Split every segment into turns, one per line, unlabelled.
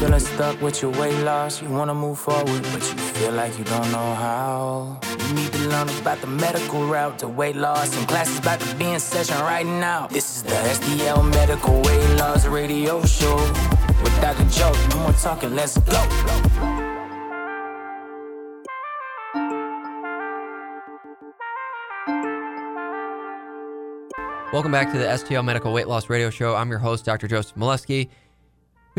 feeling stuck with your weight loss. You wanna move forward, but you feel like you don't know how. You need to learn about the medical route to weight loss. And classes about to be in session right now. This is the STL Medical Weight Loss Radio Show. With Dr. Joe, no more talking, let's go.
Welcome back to the STL Medical Weight Loss Radio Show. I'm your host, Dr. Joseph Moleski.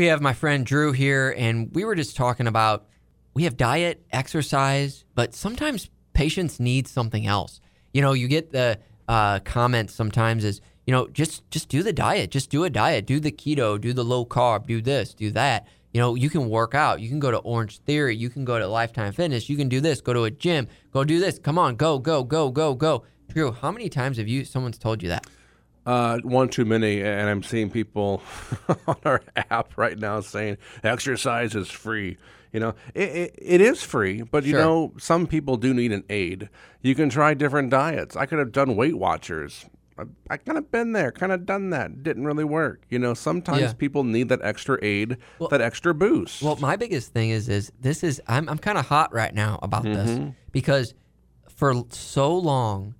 We have my friend Drew here, and we were just talking about we have diet, exercise, but sometimes patients need something else. You know, you get the uh, comments sometimes is, you know, just just do the diet, just do a diet, do the keto, do the low carb, do this, do that. You know, you can work out, you can go to Orange Theory, you can go to Lifetime Fitness, you can do this, go to a gym, go do this. Come on, go, go, go, go, go. Drew, how many times have you someone's told you that?
Uh, one too many, and I'm seeing people on our app right now saying exercise is free. You know, it, it, it is free, but you
Sure.
know, some people do need an aid. You can try different diets. I could have done Weight Watchers. I, I kind of been there, kind of done that. Didn't really work. You know, sometimes
Yeah.
people need that extra aid,
Well-
that extra boost.
Well, my biggest thing is is this is I'm I'm kind of hot right now about this because for so long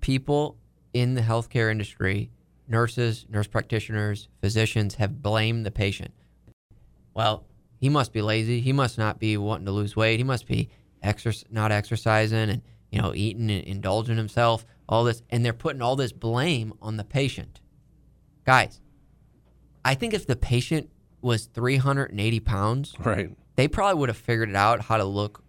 people in the healthcare industry, nurses, nurse practitioners, physicians have blamed the patient. Well, he must be lazy. He must not be wanting to lose weight. He must be exer- not exercising and you know eating and indulging himself. All this, and they're putting all this blame on the patient. Guys, I think if the patient was 380 pounds,
right.
they probably would have figured it out how to look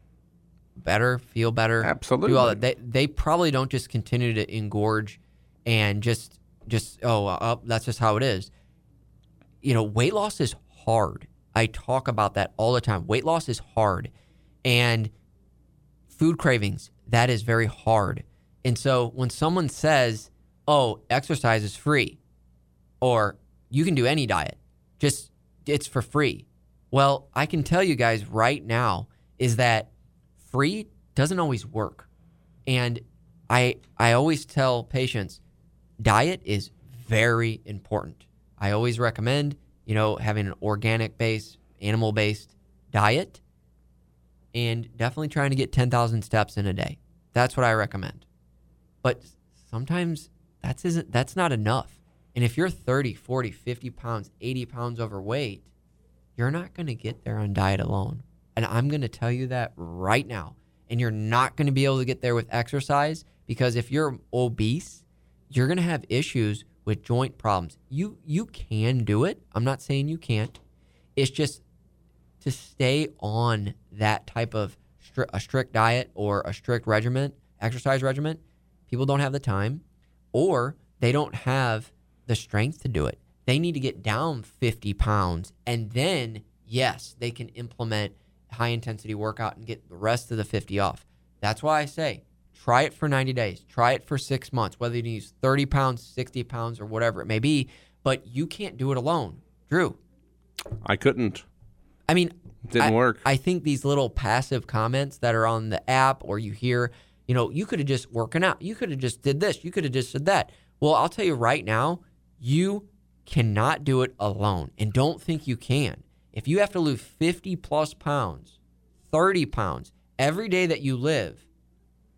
better, feel better,
Absolutely.
do all that. They they probably don't just continue to engorge and just just oh uh, that's just how it is. You know, weight loss is hard. I talk about that all the time. Weight loss is hard, and food cravings that is very hard. And so when someone says, "Oh, exercise is free," or you can do any diet, just it's for free. Well, I can tell you guys right now is that free doesn't always work. And I I always tell patients diet is very important. I always recommend, you know, having an organic based, animal based diet and definitely trying to get 10,000 steps in a day. That's what I recommend. But sometimes that's isn't that's not enough. And if you're 30, 40, 50 pounds, 80 pounds overweight, you're not going to get there on diet alone. And I'm going to tell you that right now. And you're not going to be able to get there with exercise because if you're obese, you're going to have issues with joint problems. You you can do it. I'm not saying you can't. It's just to stay on that type of stri- a strict diet or a strict regimen, exercise regimen, people don't have the time or they don't have the strength to do it. They need to get down 50 pounds and then, yes, they can implement high intensity workout and get the rest of the 50 off. That's why I say try it for 90 days, try it for six months, whether you use 30 pounds, 60 pounds, or whatever it may be, but you can't do it alone. Drew,
I couldn't.
I mean,
Didn't
I-
work.
I think these little passive comments that are on the app or you hear, you know, you could have just working out. You could have just did this. You could have just said that. Well, I'll tell you right now, you cannot do it alone and don't think you can. If you have to lose 50 plus pounds, 30 pounds every day that you live,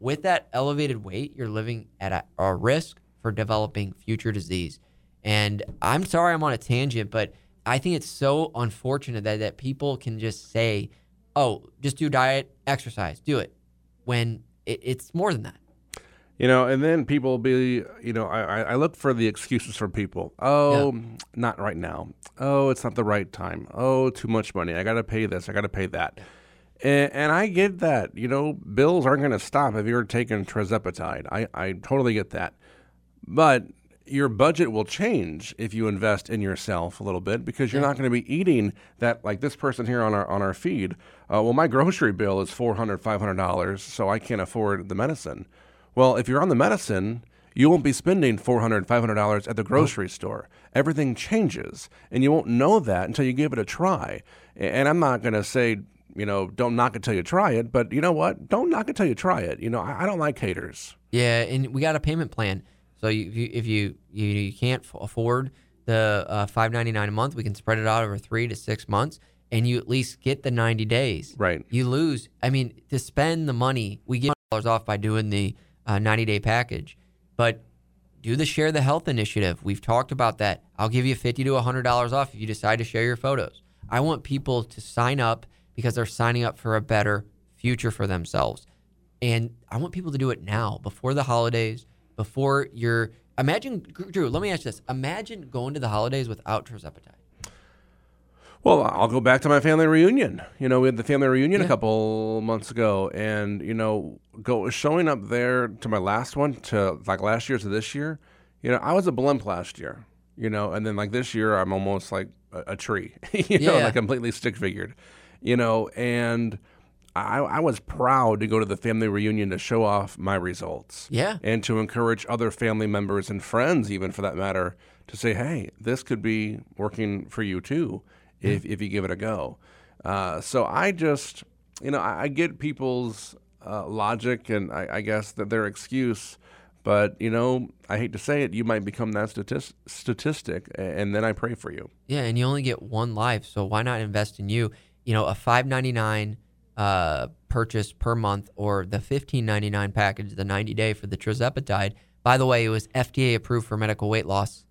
with that elevated weight, you're living at a, a risk for developing future disease. And I'm sorry I'm on a tangent, but I think it's so unfortunate that, that people can just say, oh, just do diet, exercise, do it, when it, it's more than that.
You know, and then people will be, you know, I, I look for the excuses from people. Oh, not right now. Oh, it's not the right time. Oh, too much money. I got to pay this. I got to pay that. And, and I get that. You know, bills aren't going to stop if you're taking trizepatide. I, I totally get that. But your budget will change if you invest in yourself a little bit because you're not going to be eating that like this person here on our on our feed. Uh, well, my grocery bill is four hundred, five hundred dollars, so I can't afford the medicine. Well, if you're on the medicine, you won't be spending $400, $500 at the grocery store. Everything changes, and you won't know that until you give it a try. And I'm not going to say, you know, don't knock it till you try it, but you know what? Don't knock it till you try it. You know, I, I don't like haters.
Yeah, and we got a payment plan. So you, if you if you you, you can't f- afford the uh, five ninety nine a month, we can spread it out over three to six months. and you at least get the 90 days.
Right.
You lose. I mean, to spend the money, we get dollars off by doing the uh, 90 day package, but do the share the health initiative. We've talked about that. I'll give you 50 to $100 off if you decide to share your photos. I want people to sign up because they're signing up for a better future for themselves. And I want people to do it now, before the holidays, before you're. Imagine, Drew, let me ask you this. Imagine going to the holidays without tirzepatide.
Well, I'll go back to my family reunion. You know, we had the family reunion
Yeah.
a couple months ago, and you know, go showing up there to my last one to like last year to this year. You know, I was a blimp last year. You know, and then like this year, I'm almost like a, a tree. you know, like completely stick figured. You know, and I, I was proud to go to the family reunion to show off my results.
Yeah.
And to encourage other family members and friends, even for that matter, to say, hey, this could be working for you too if, if you give it a go. Uh, so I just, you know, I, I get people's uh, logic and I, I guess that their excuse. But, you know, I hate to say it, you might become that statis- statistic, and then I pray for you.
Yeah, and you only get one life, so why not invest in you? You know, a five ninety nine uh, purchase per month, or the fifteen ninety nine package, the ninety day for the trizepatide. By the way, it was FDA approved for medical weight loss.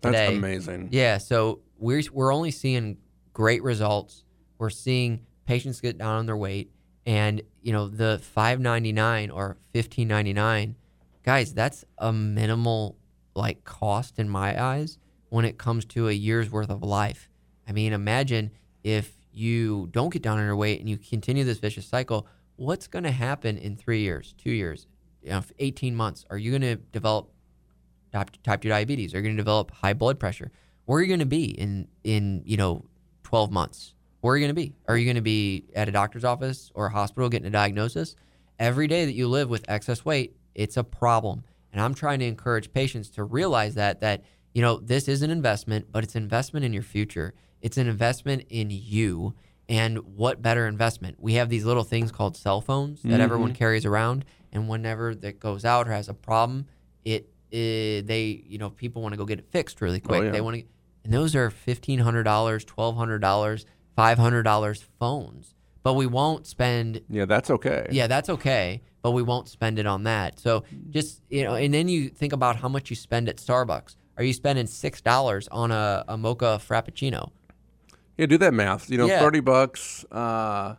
That's amazing.
Yeah, so we're we're only seeing great results. We're seeing patients get down on their weight, and you know the five ninety nine or fifteen ninety nine, guys, that's a minimal like cost in my eyes when it comes to a year's worth of life. I mean, imagine if you don't get down on your weight and you continue this vicious cycle. What's going to happen in three years, two years, you know, eighteen months? Are you going to develop type, type 2 diabetes? Are you going to develop high blood pressure? Where are you going to be in in you know 12 months? Where are you going to be? Are you going to be at a doctor's office or a hospital getting a diagnosis? Every day that you live with excess weight it's a problem. And i'm trying to encourage patients to realize that that you know this is an investment but it's an investment in your future it's an investment in you and what better investment? We have these little things called cell phones that everyone mm-hmm. carries around and whenever that goes out or has a problem it, it they you know people want to go get it fixed really oh, quick.
Yeah.
they want to and those are $1500 $1200 $500 phones. But we won't spend
Yeah, that's okay.
yeah that's okay but we won't spend it on that. So just you know and then you think about how much you spend at starbucks. Are you spending six dollars on a, a mocha frappuccino
Yeah, do that math. You know,
Yeah.
thirty bucks. Uh,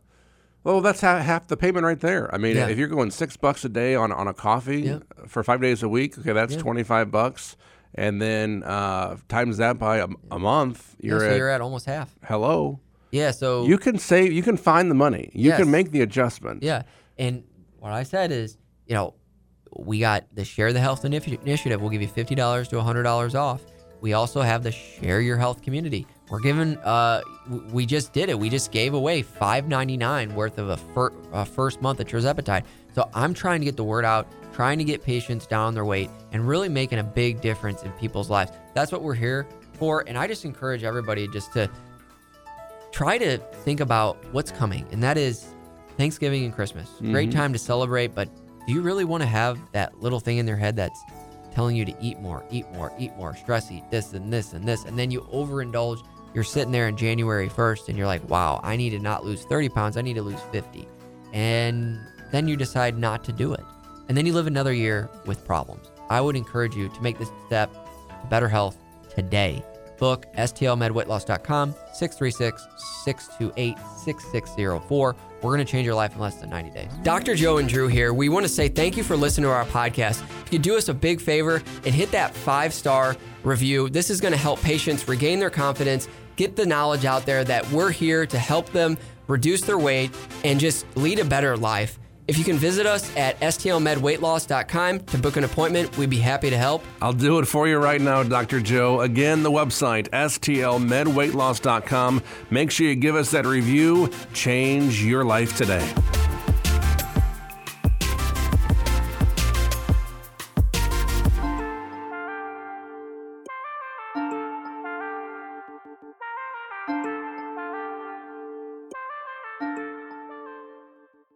well, that's half, half the payment right there. I mean,
Yeah.
if you're going six bucks a day on on a coffee
Yeah.
for five days a week, okay, that's twenty five bucks, and then uh, times that by a, a month, you're
so
at
you're at almost half
hello.
yeah so
You can save. You can find the money. You
Yes.
can make the adjustment.
Yeah. And what I said is, you know, we got the Share the Health Initiative. We'll give you $50 to $100 off. We also have the Share Your Health community. We're giving, uh, we just did it. We just gave away $5.99 worth of a, fir- a first month of tirzepatide. So I'm trying to get the word out, trying to get patients down their weight, and really making a big difference in people's lives. That's what we're here for. And I just encourage everybody just to try to think about what's coming, and that is Thanksgiving and Christmas. Great time to celebrate, but do you really want to have that little thing in their head that's telling you to eat more, eat more, eat more, stress eat this and this and this, and then you overindulge? You're sitting there in January 1st and you're like, wow, I need to not lose 30 pounds, I need to lose 50. And then you decide not to do it. And then you live another year with problems. I would encourage you to make this step to better health today. Book stlmedweightloss.com 636 628 6604. We're going to change your life in less than 90 days. Dr. Joe and Drew here. We want to say thank you for listening to our podcast. If you do us a big favor and hit that five star review, this is going to help patients regain their confidence, get the knowledge out there that we're here to help them reduce their weight and just lead a better life. If you can visit us at stlmedweightloss.com to book an appointment, we'd be happy to help.
I'll do it for you right now, Dr. Joe. Again, the website, stlmedweightloss.com. Make sure you give us that review. Change your life today.